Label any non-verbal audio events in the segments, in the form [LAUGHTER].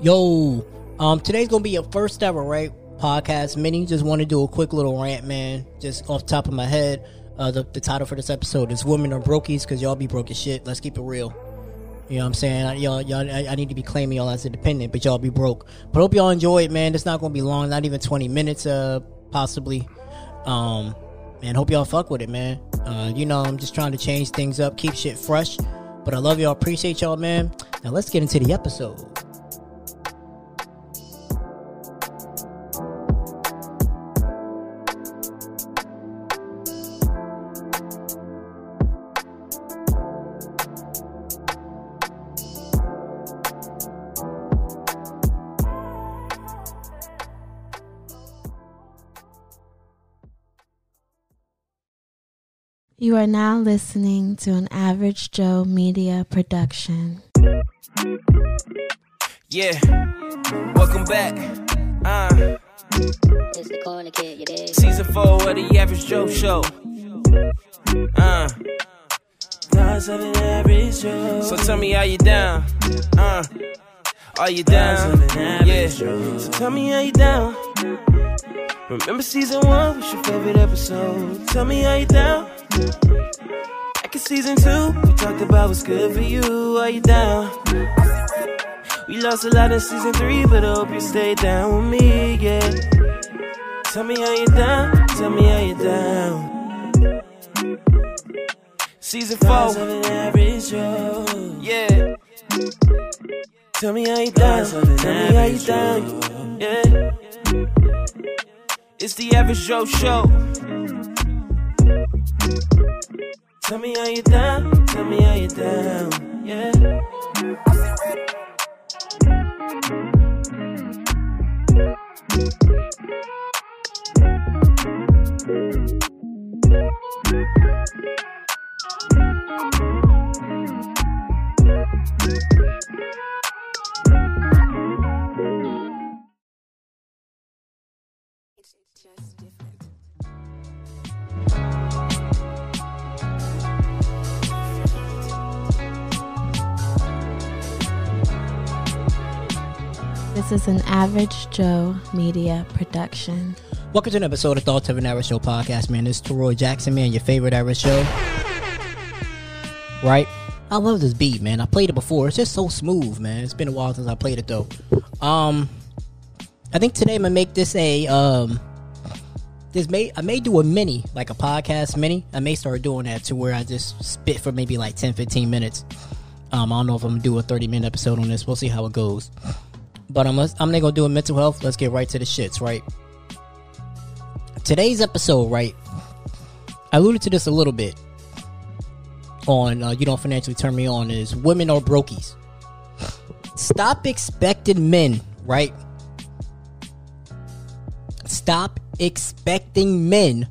Yo, um, today's gonna be a first ever right podcast mini. Just want to do a quick little rant, man. Just off top of my head, uh, the, the title for this episode is "Women Are Brokies" because y'all be broke as shit. Let's keep it real. You know what I'm saying? I, y'all, y'all, I, I need to be claiming y'all as independent, but y'all be broke. But hope y'all enjoy it, man. It's not gonna be long, not even 20 minutes, uh, possibly. Um, and hope y'all fuck with it, man. Uh, you know, I'm just trying to change things up, keep shit fresh. But I love y'all, appreciate y'all, man. Now let's get into the episode. Are now listening to an Average Joe Media production. Yeah, welcome back. Uh, It's the corner kid, you dig? season four of the Average Joe Show. Uh, Thoughts of an average Joe. so tell me how you down. Uh, are you down? of an average Yeah. Joe. So tell me how you down. Remember season one was your favorite episode. Tell me how you down. Back in season two, we talked about what's good for you. Are you down? We lost a lot in season three, but I hope you stay down with me, yeah. Tell me how you down. Tell me how you down. Season four. of an average Joe. Yeah. Tell me how you down. Thoughts of an Tell me how you down. Yeah. It's the Average Joe Show. Tell me how you down. Tell me how you down. Yeah. This is an Average Joe Media production. Welcome to an episode of Thoughts of an Average Joe podcast, man. This is Teroy Jackson, man, your favorite average Joe. Right? I love this beat, man. I played it before. It's just so smooth, man. It's been a while since I played it though. Um I think today I'm gonna make this a um this may I may do a mini, like a podcast mini. I may start doing that to where I just spit for maybe like 10, 15 minutes. Um, I don't know if I'm gonna do a 30 minute episode on this. We'll see how it goes. But I'm I'm gonna do a mental health. Let's get right to the shits, right? today's episode, right? I alluded to this a little bit on uh, you don't financially turn me on is women are brokies. Stop expecting men, right? Stop expecting men.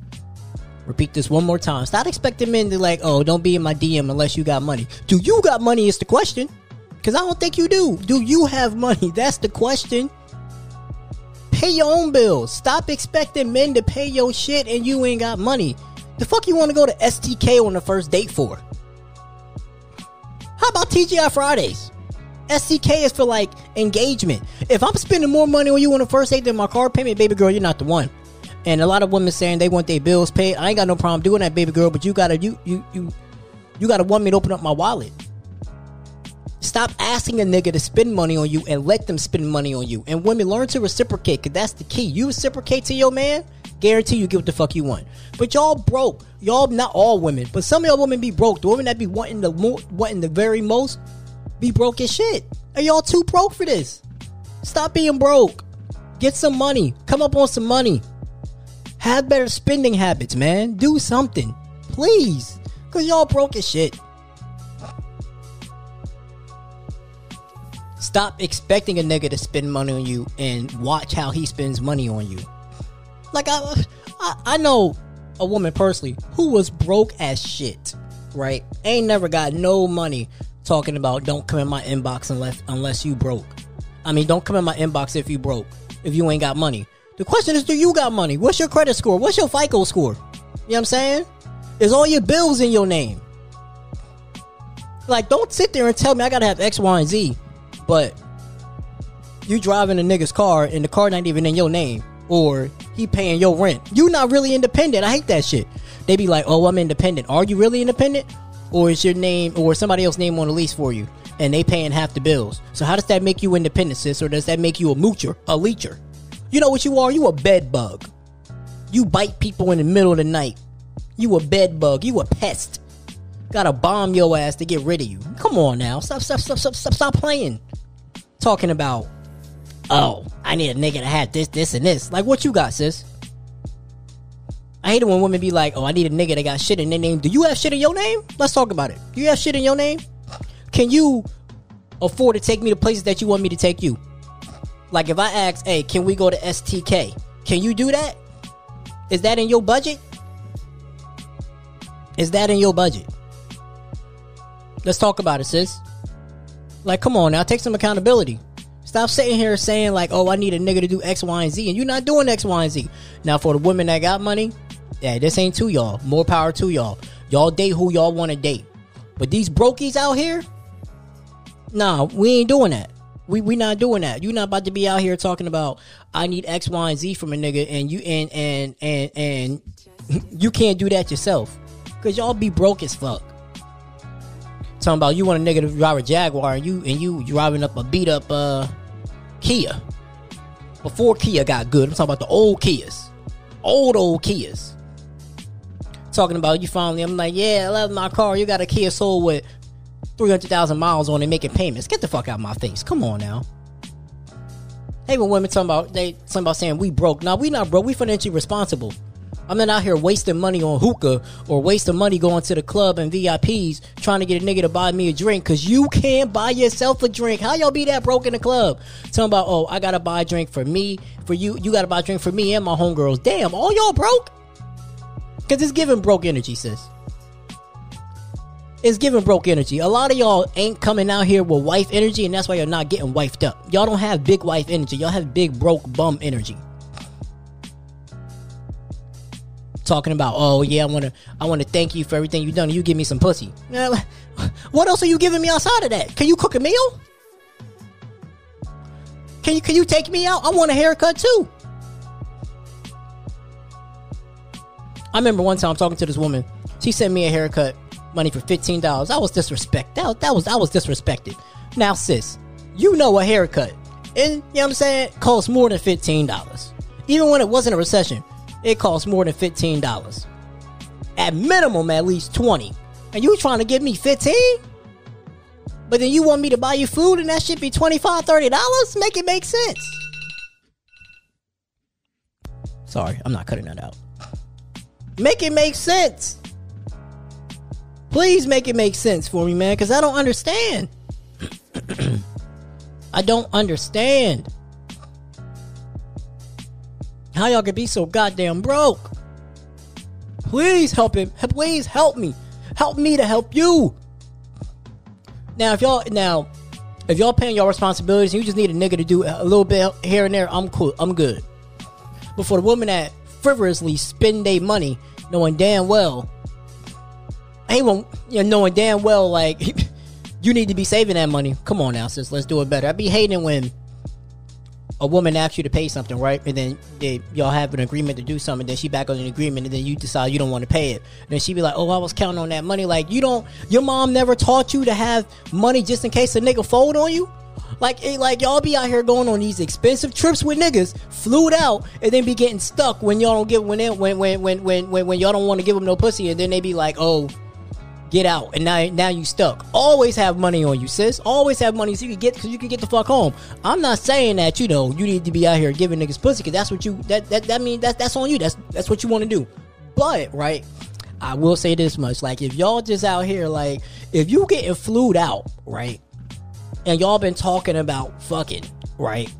Repeat this one more time. Stop expecting men to like, oh, don't be in my DM unless you got money. Do you got money? Is the question. Because I don't think you do. Do you have money? [LAUGHS] That's the question. Pay your own bills. Stop expecting men to pay your shit and you ain't got money. The fuck you want to go to STK on the first date for? How about TGI Fridays? STK is for like engagement. If I'm spending more money on you on the first date than my car payment, baby girl, you're not the one. And a lot of women saying they want their bills paid. I ain't got no problem doing that, baby girl. But you gotta you you you you gotta want me to open up my wallet. Stop asking a nigga to spend money on you and let them spend money on you. And women learn to reciprocate, cause that's the key. You reciprocate to your man, guarantee you get what the fuck you want. But y'all broke. Y'all not all women, but some of y'all women be broke. The women that be wanting the more wanting the very most be broke as shit. Are y'all too broke for this? Stop being broke. Get some money. Come up on some money. Have better spending habits, man. Do something. Please. Cause y'all broke as shit. Stop expecting a nigga to spend money on you and watch how he spends money on you. Like I, I, I know a woman personally who was broke as shit, right? Ain't never got no money talking about don't come in my inbox unless unless you broke. I mean, don't come in my inbox if you broke, if you ain't got money. The question is, do you got money? What's your credit score? What's your FICO score? You know what I'm saying? Is all your bills in your name? Like, don't sit there and tell me I gotta have X, Y, and Z, but you driving a nigga's car and the car not even in your name, or he paying your rent. You not really independent. I hate that shit. They be like, "Oh, I'm independent." Are you really independent, or is your name or somebody else name on the lease for you, and they paying half the bills? So how does that make you independent, sis, or does that make you a moocher, a leecher? You know what you are? You a bed bug. You bite people in the middle of the night. You a bed bug. You a pest. Gotta bomb your ass to get rid of you. Come on now. Stop, stop, stop, stop, stop, stop playing. Talking about, oh, I need a nigga to have this, this, and this. Like, what you got, sis? I hate it when women be like, oh, I need a nigga that got shit in their name. Do you have shit in your name? Let's talk about it. Do you have shit in your name? Can you afford to take me to places that you want me to take you? Like, if I ask, hey, can we go to STK? Can you do that? Is that in your budget? Is that in your budget? Let's talk about it, sis. Like, come on now, take some accountability. Stop sitting here saying like, "Oh, I need a nigga to do X, Y, and Z," and you're not doing X, Y, and Z. Now, for the women that got money, yeah, this ain't to y'all. More power to y'all. Y'all date who y'all want to date. But these brokies out here, nah, we ain't doing that. We we not doing that. You not about to be out here talking about I need X, Y, and Z from a nigga, and you and and and and [LAUGHS] you can't do that yourself, cause y'all be broke as fuck. Talking about you want a nigga to drive a Jaguar, and you and you driving up a beat up uh Kia. Before Kia got good, I'm talking about the old Kias, old old Kias. Talking about you finally, I'm like, yeah, I love my car. You got a Kia Soul with 300,000 miles on it making payments. Get the fuck out of my face. Come on now. Hey, when women talking about they talking about saying we broke. Now we not broke. We financially responsible. I'm not out here wasting money on hookah or wasting money going to the club and VIPs trying to get a nigga to buy me a drink because you can't buy yourself a drink. How y'all be that broke in the club? Talking about, oh, I gotta buy a drink for me, for you, you gotta buy a drink for me and my homegirls. Damn, all y'all broke? Because it's giving broke energy, sis. It's giving broke energy. A lot of y'all ain't coming out here with wife energy, and that's why you're not getting wifed up. Y'all don't have big wife energy. Y'all have big broke bum energy. Talking about, oh yeah, I wanna, I wanna thank you for everything you've done. You give me some pussy. [LAUGHS] What else are you giving me outside of that? Can you cook a meal? Can you, can you take me out? I want a haircut too. I remember one time talking to this woman. She sent me a haircut, money for fifteen dollars. I was disrespect. That, that was I was disrespected. Now, sis, you know a haircut, and you know what I'm saying, costs more than fifteen dollars. Even when it wasn't a recession, it costs more than fifteen dollars. At minimum, at least twenty. And you trying to give me fifteen? But then you want me to buy you food and that should be 25 dollars? Make it make sense. Sorry, I'm not cutting that out. Make it make sense. Please make it make sense for me, man, because I don't understand. [CLEARS THROAT] I don't understand. How y'all can be so goddamn broke? Please help him. Please help me. Help me to help you. Now, if y'all now, if y'all paying your responsibilities, and you just need a nigga to do a little bit here and there. I'm cool. I'm good. But for the women that frivolously spend their money, knowing damn well, ain't one, you know, knowing damn well like [LAUGHS] you need to be saving that money. Come on now, sis. Let's do it better. I'd be hating when a woman asks you to pay something, right? And then they, y'all have an agreement to do something. Then she back on an agreement, and then you decide you don't want to pay it. And then she be like, "Oh, I was counting on that money." Like you don't. Your mom never taught you to have money just in case a nigga fold on you. Like, like y'all be out here going on these expensive trips with niggas, flued out, and then be getting stuck when y'all don't give when when when when when when, when y'all don't want to give them no pussy, and then they be like, "Oh, get out and now now you stuck. Always have money on you sis. Always have money so you can get so you can get the fuck home. I'm not saying that you know you need to be out here giving niggas pussy because that's what you that that that mean that that's on you. That's that's what you want to do. But right i will say this much. Like if y'all just out here like if you getting flued out right and y'all been talking about fucking right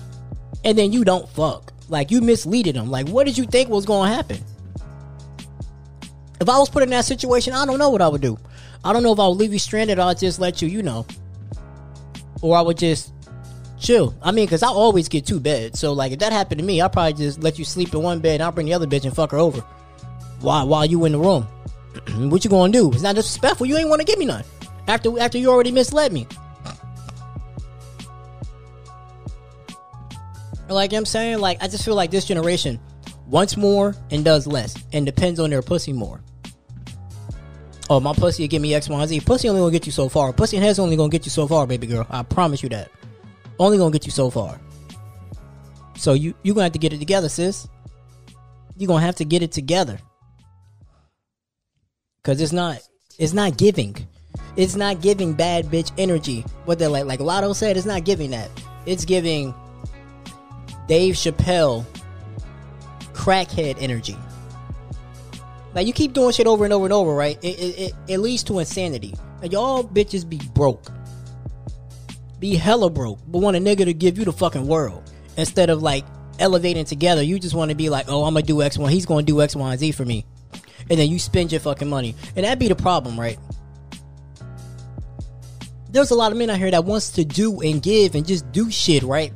[CLEARS THROAT] and then you don't fuck like you misleaded them like what did you think was gonna happen if I was put in that situation, I don't know what I would do. I don't know if I would leave you stranded or I'd just let you, you know. Or I would just chill. I mean, because I always get two beds. So, like, if that happened to me, I'd probably just let you sleep in one bed and I'll bring the other bitch and fuck her over. While, while you in the room. [CLEARS THROAT] what you gonna do? It's not disrespectful. You ain't want to give me none. After, after you already misled me. Like I'm saying, like I just feel like this generation wants more and does less, and depends on their pussy more. Oh, my pussy will give me X, Y, and Z. Pussy only gonna get you so far. Pussy and head's only gonna get you so far, baby girl. I promise you that. Only gonna get you so far. So you you gonna have to get it together, sis. You gonna have to get it together. Cause it's not it's not giving. It's not giving bad bitch energy. What they're like like Latto said, it's not giving that. It's giving Dave Chappelle crackhead energy. Like you keep doing shit over and over and over, right? It it, it, it leads to insanity. Y'all bitches be broke. Be hella broke, but want a nigga to give you the fucking world. Instead of like elevating together, you just want to be like, oh, I'm gonna do X one, he's gonna do X, Y, and Z for me. And then you spend your fucking money. And that'd be the problem, right? There's a lot of men out here that wants to do and give and just do shit, right?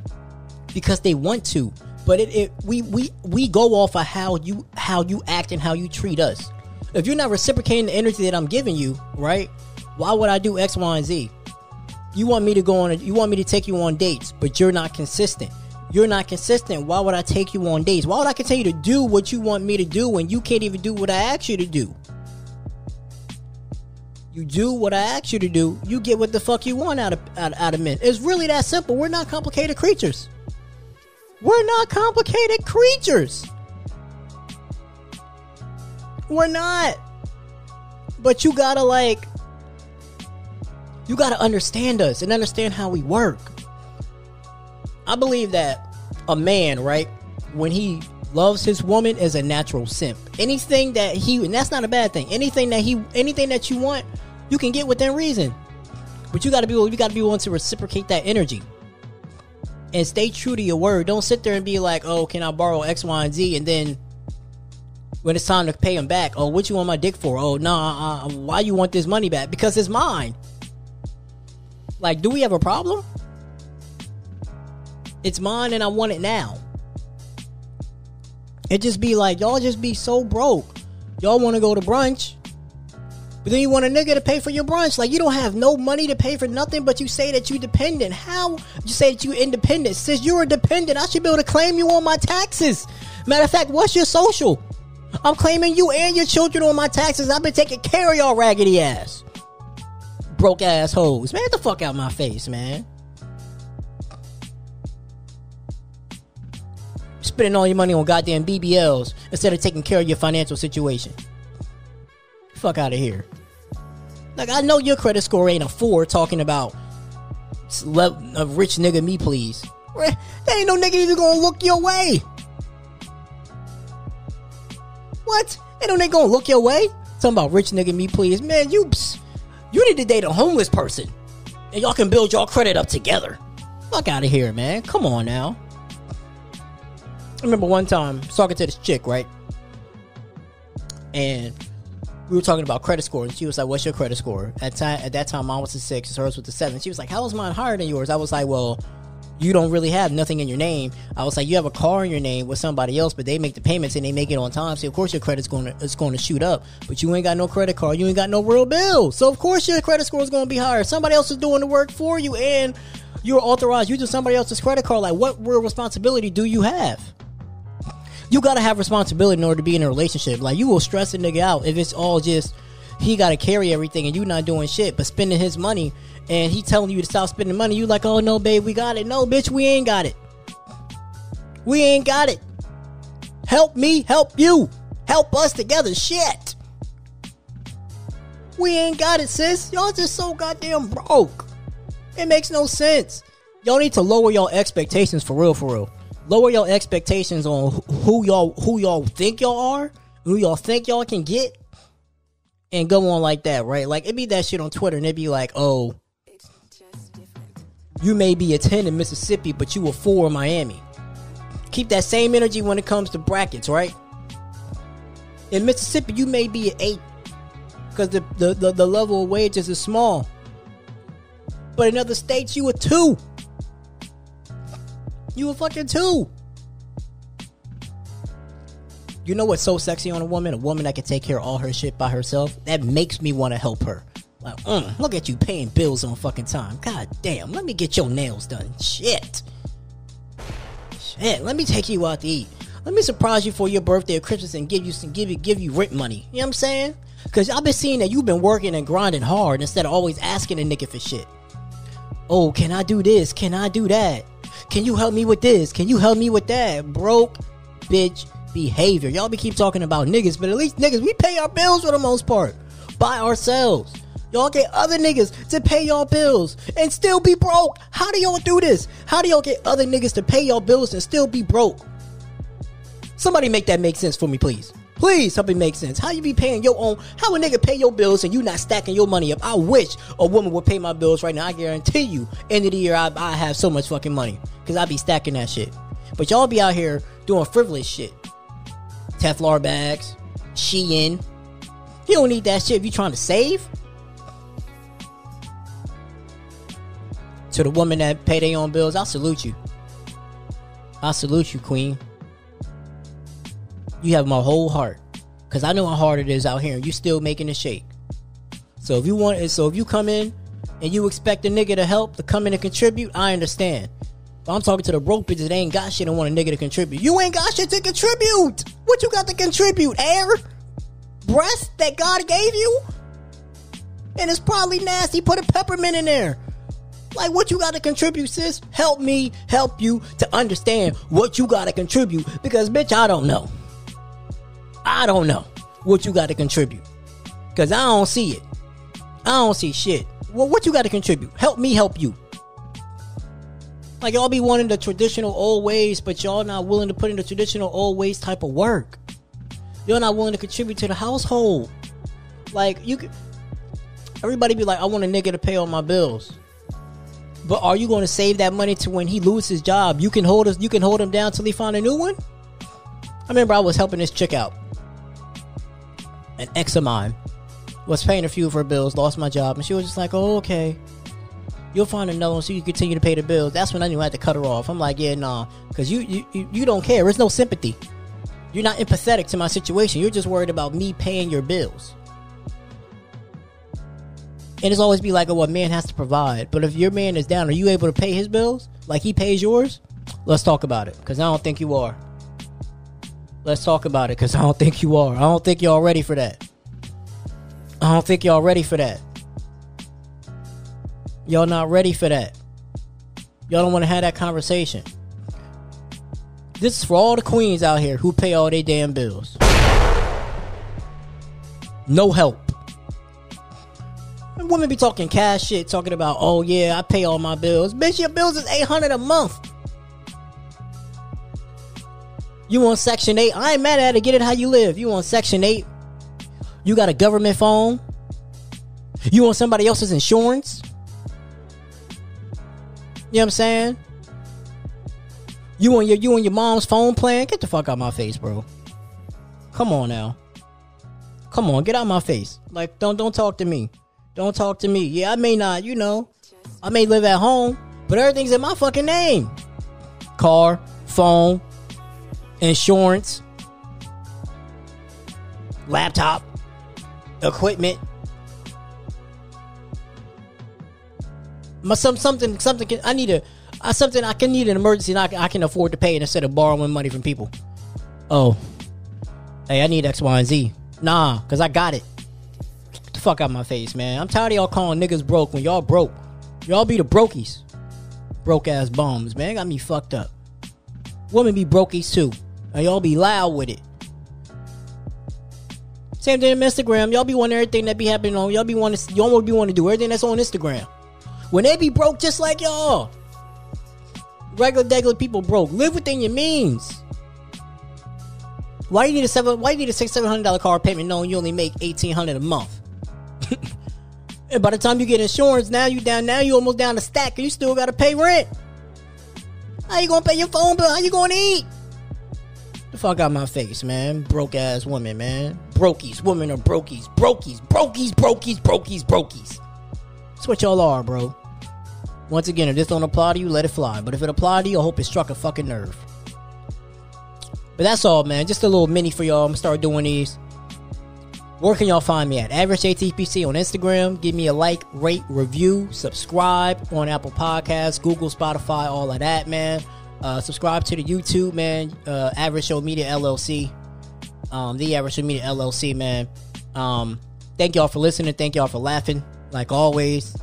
Because they want to. But it, it we we we go off of how you how you act and how you treat us. If you're not reciprocating the energy that I'm giving you, right? Why would I do X, Y, and Z? You want me to go on A, you want me to take you on dates, but you're not consistent. You're not consistent. Why would I take you on dates? Why would I continue to do what you want me to do when you can't even do what I ask you to do? You do what I ask you to do, you get what the fuck you want out of out, out of men. It's really that simple. We're not complicated creatures. We're not complicated creatures. We're not. But you gotta like you gotta understand us and understand how we work. I believe that a man, right, when he loves his woman is a natural simp. Anything that he and that's not a bad thing. Anything that he anything that you want, you can get within reason. But you gotta be you gotta be willing to reciprocate that energy. And stay true to your word. Don't sit there and be like, oh, can I borrow X, Y, and Z? And then when it's time to pay him back, oh, what you want my dick for? Oh, nah, uh, why you want this money back? Because it's mine. Like, do we have a problem? It's mine and I want it now. It just be like, y'all just be so broke. Y'all want to go to brunch, but then you want a nigga to pay for your brunch. Like, you don't have no money to pay for nothing, but you say that you dependent. How? You say that you independent. Since you're dependent, I should be able to claim you on my taxes. Matter of fact, what's your social? I'm claiming you and your children on my taxes. I've been taking care of y'all raggedy ass. Broke ass assholes. Man, get the fuck out my face, man. Spending all your money on goddamn BBLs instead of taking care of your financial situation. Fuck out of here. Like, I know your credit score ain't a four talking about a rich nigga, me please. There ain't no nigga even gonna look your way. What? Ain't no nigga gonna look your way? Talking about rich nigga, me please. Man, you you need to date a homeless person. And y'all can build y'all credit up together. Fuck out of here, man. Come on now. I remember one time talking to this chick, right? And we were talking about credit score, and she was like, "What's your credit score?" At time at that time, mine was a six, hers was a seven. She was like, "How is mine higher than yours?" I was like, "Well, you don't really have nothing in your name." I was like, "You have a car in your name with somebody else, but they make the payments and they make it on time, so of course your credit's going to it's going to shoot up. But you ain't got no credit card, you ain't got no real bill, so of course your credit score is going to be higher. Somebody else is doing the work for you, and you're authorized using somebody else's credit card. Like, what real responsibility do you have?" You gotta have responsibility in order to be in a relationship. Like you will stress a nigga out if it's all just he gotta carry everything and you not doing shit, but spending his money and he telling you to stop spending money. You like, oh no, babe, we got it. No, bitch, we ain't got it. We ain't got it. Help me, help you, help us together. Shit. We ain't got it, sis. Y'all just so goddamn broke. It makes no sense. Y'all need to lower y'all expectations for real, for real lower your expectations on who y'all who y'all think y'all are, who y'all think y'all can get, and go on like that, right? Like it be that shit on Twitter, and it be like, oh, you may be a ten in Mississippi, but you a four in Miami. Keep that same energy when it comes to brackets, right? In Mississippi, you may be an eight because the, the, the, the level of wages is small. But in other states, you a two. You a fucking two. You know what's so sexy on a woman? A woman that can take care of all her shit by herself. That makes me want to help her. Like, mm, look at you paying bills on fucking time. God damn, let me get your nails done. Shit. Shit, let me take you out to eat. Let me surprise you for your birthday or Christmas and give you some give you give you rent money. You know what I'm saying? Cause I've been seeing that you've been working and grinding hard instead of always asking a nigga for shit. Oh, can I do this? Can I do that? Can you help me with this? Can you help me with that? Broke bitch behavior. Y'all be keep talking about niggas, but at least niggas, we pay our bills for the most part by ourselves. Y'all get other niggas to pay y'all bills and still be broke. How do y'all do this? How do y'all get other niggas to pay y'all bills and still be broke? Somebody make that make sense for me, please. Please, help something make sense. How you be paying your own? How a nigga pay your bills and you not stacking your money up? I wish a woman would pay my bills right now. I guarantee you, end of the year, I, I have so much fucking money because I be stacking that shit. But y'all be out here doing frivolous shit. Telfar bags, Shein. You don't need that shit if you trying to save. To the woman that pay their own bills, I salute you. I salute you, queen. You have my whole heart. Cause I know how hard it is out here and you still making it shake. So if you want so if you come in and you expect a nigga to help, to come in and contribute, I understand. I'm talking to the broke bitches that ain't got shit and want a nigga to contribute. You ain't got shit to contribute. What you got to contribute? Air? Breast that God gave you? And it's probably nasty. Put a peppermint in there. Like what you got to contribute, sis? Help me help you to understand what you got to contribute because bitch, I don't know. I don't know what you got to contribute because I don't see it. I don't see shit. Well, what you got to contribute? Help me help you. Like y'all be wanting the traditional old ways, but y'all not willing to put in the traditional old ways type of work. You're not willing to contribute to the household. Like you could, everybody be like, I want a nigga to pay all my bills. But are you going to save that money to when he loses his job? You can hold us. You can hold him down till he find a new one. I remember I was helping this chick out. An ex of mine was paying a few of her bills, lost my job, and she was just like, "Oh, okay." You'll find another one so you can continue to pay the bills. That's when I knew I had to cut her off. I'm like, yeah, nah, because you, you you don't care. There's no sympathy. You're not empathetic to my situation. You're just worried about me paying your bills. And it's always be like, oh, well, man has to provide. But if your man is down, are you able to pay his bills like he pays yours? Let's talk about it, because I don't think you are. Let's talk about it, because I don't think you are. I don't think y'all ready for that. I don't think y'all ready for that. Y'all not ready for that. Y'all don't want to have that conversation. This is for all the queens out here who pay all their damn bills. No help. And women be talking cash shit, talking about, oh yeah, I pay all my bills. Bitch, your bills is 800 a month. You want Section 8? I ain't mad at it. Get it how you live. You want Section 8? You got a government phone? You want somebody else's insurance? You know what I'm saying? You on your you on your mom's phone plan? Get the fuck out my face, bro. Come on now. Come on, get out my face. Like don't don't talk to me. Don't talk to me. Yeah, I may not, you know. I may live at home, but everything's in my fucking name. Car, phone, insurance, laptop, equipment. My some something something can, I need a uh, something I can need an emergency and I, can- I can afford to pay it instead of borrowing money from people. Oh, hey, I need X, Y, and Z. Nah, cause I got it. Get the fuck out my face, man. I'm tired of y'all calling niggas broke when y'all broke. Y'all be the brokies, broke ass bums, man. Got me fucked up. Women be brokies too, and y'all be loud with it. Same thing on Instagram. Y'all be wanting everything that be happening on. Y'all be wanting. Y'all be wanting to do everything that's on Instagram. When they be broke just like y'all. Regular, regular people broke. Live within your means. Why you need a seven? Why you need a six seven hundred dollar car payment knowing you only make eighteen hundred a month? [LAUGHS] and by the time you get insurance, now you down. Now you almost down to stack, and you still got to pay rent. How you gonna pay your phone bill? How you gonna eat? The fuck out my face, man. Broke ass women, man. Brokies. Women are brokies. Brokies. Brokies. Brokies. Brokies. Brokies. That's what y'all are, bro. Once again, if this don't apply to you, let it fly. But if it apply to you, I hope it struck a fucking nerve. But that's all, man. Just a little mini for y'all. I'm gonna start doing these. Where can y'all find me at? Average ATPC on Instagram. Give me a like, rate, review, subscribe on Apple Podcasts, Google, Spotify, all of that, man. Uh, subscribe to the YouTube, man. Uh, Average Joe Media LLC. Um, the Average Joe Media LLC, man. Um, thank y'all for listening. Thank y'all for laughing, like always.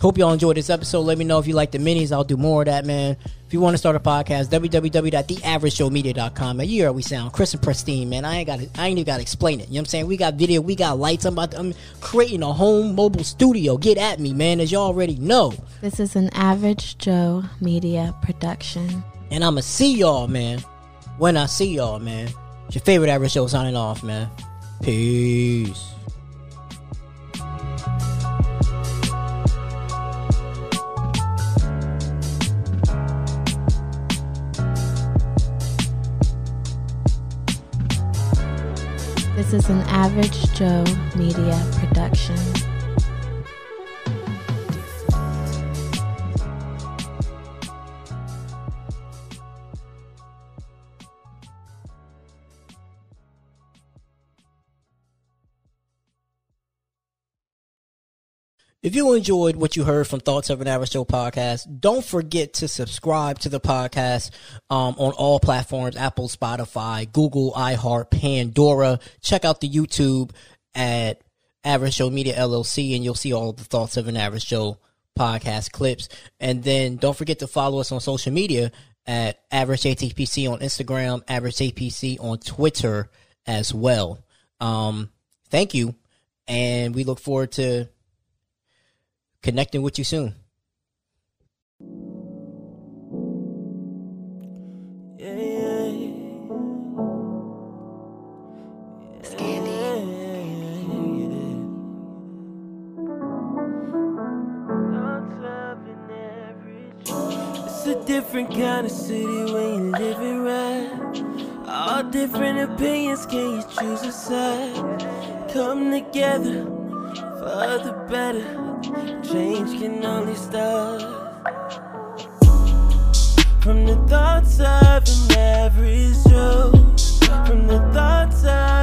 Hope y'all enjoyed this episode. Let me know if you like the minis. I'll do more of that, man. If you want to start a podcast, www.theaverageshowmedia.com. Man, you hear we sound, crisp and pristine, man. I ain't got, I ain't even got to explain it. You know what I'm saying? We got video, we got lights. I'm about, to, I'm creating a home mobile studio. Get at me, man, as y'all already know. This is an Average Joe Media production. And I'ma see y'all, man. When I see y'all, man. It's your favorite average Joe signing off, man. Peace. This is an Average Joe Media production. If you enjoyed what you heard from Thoughts of an Average Joe podcast, don't forget to subscribe to the podcast um, on all platforms Apple, Spotify, Google, iHeart, Pandora. Check out the YouTube at Average Joe Media LLC, and you'll see all the Thoughts of an Average Joe podcast clips. And then don't forget to follow us on social media at Average ATPC on Instagram, Average APC on Twitter as well. Um, thank you, and we look forward to connecting with you soon. Different kind of city when you live it right. All different opinions, can you choose a side? Come together the better. Change can only start from the thoughts of an average Joe. From the thoughts of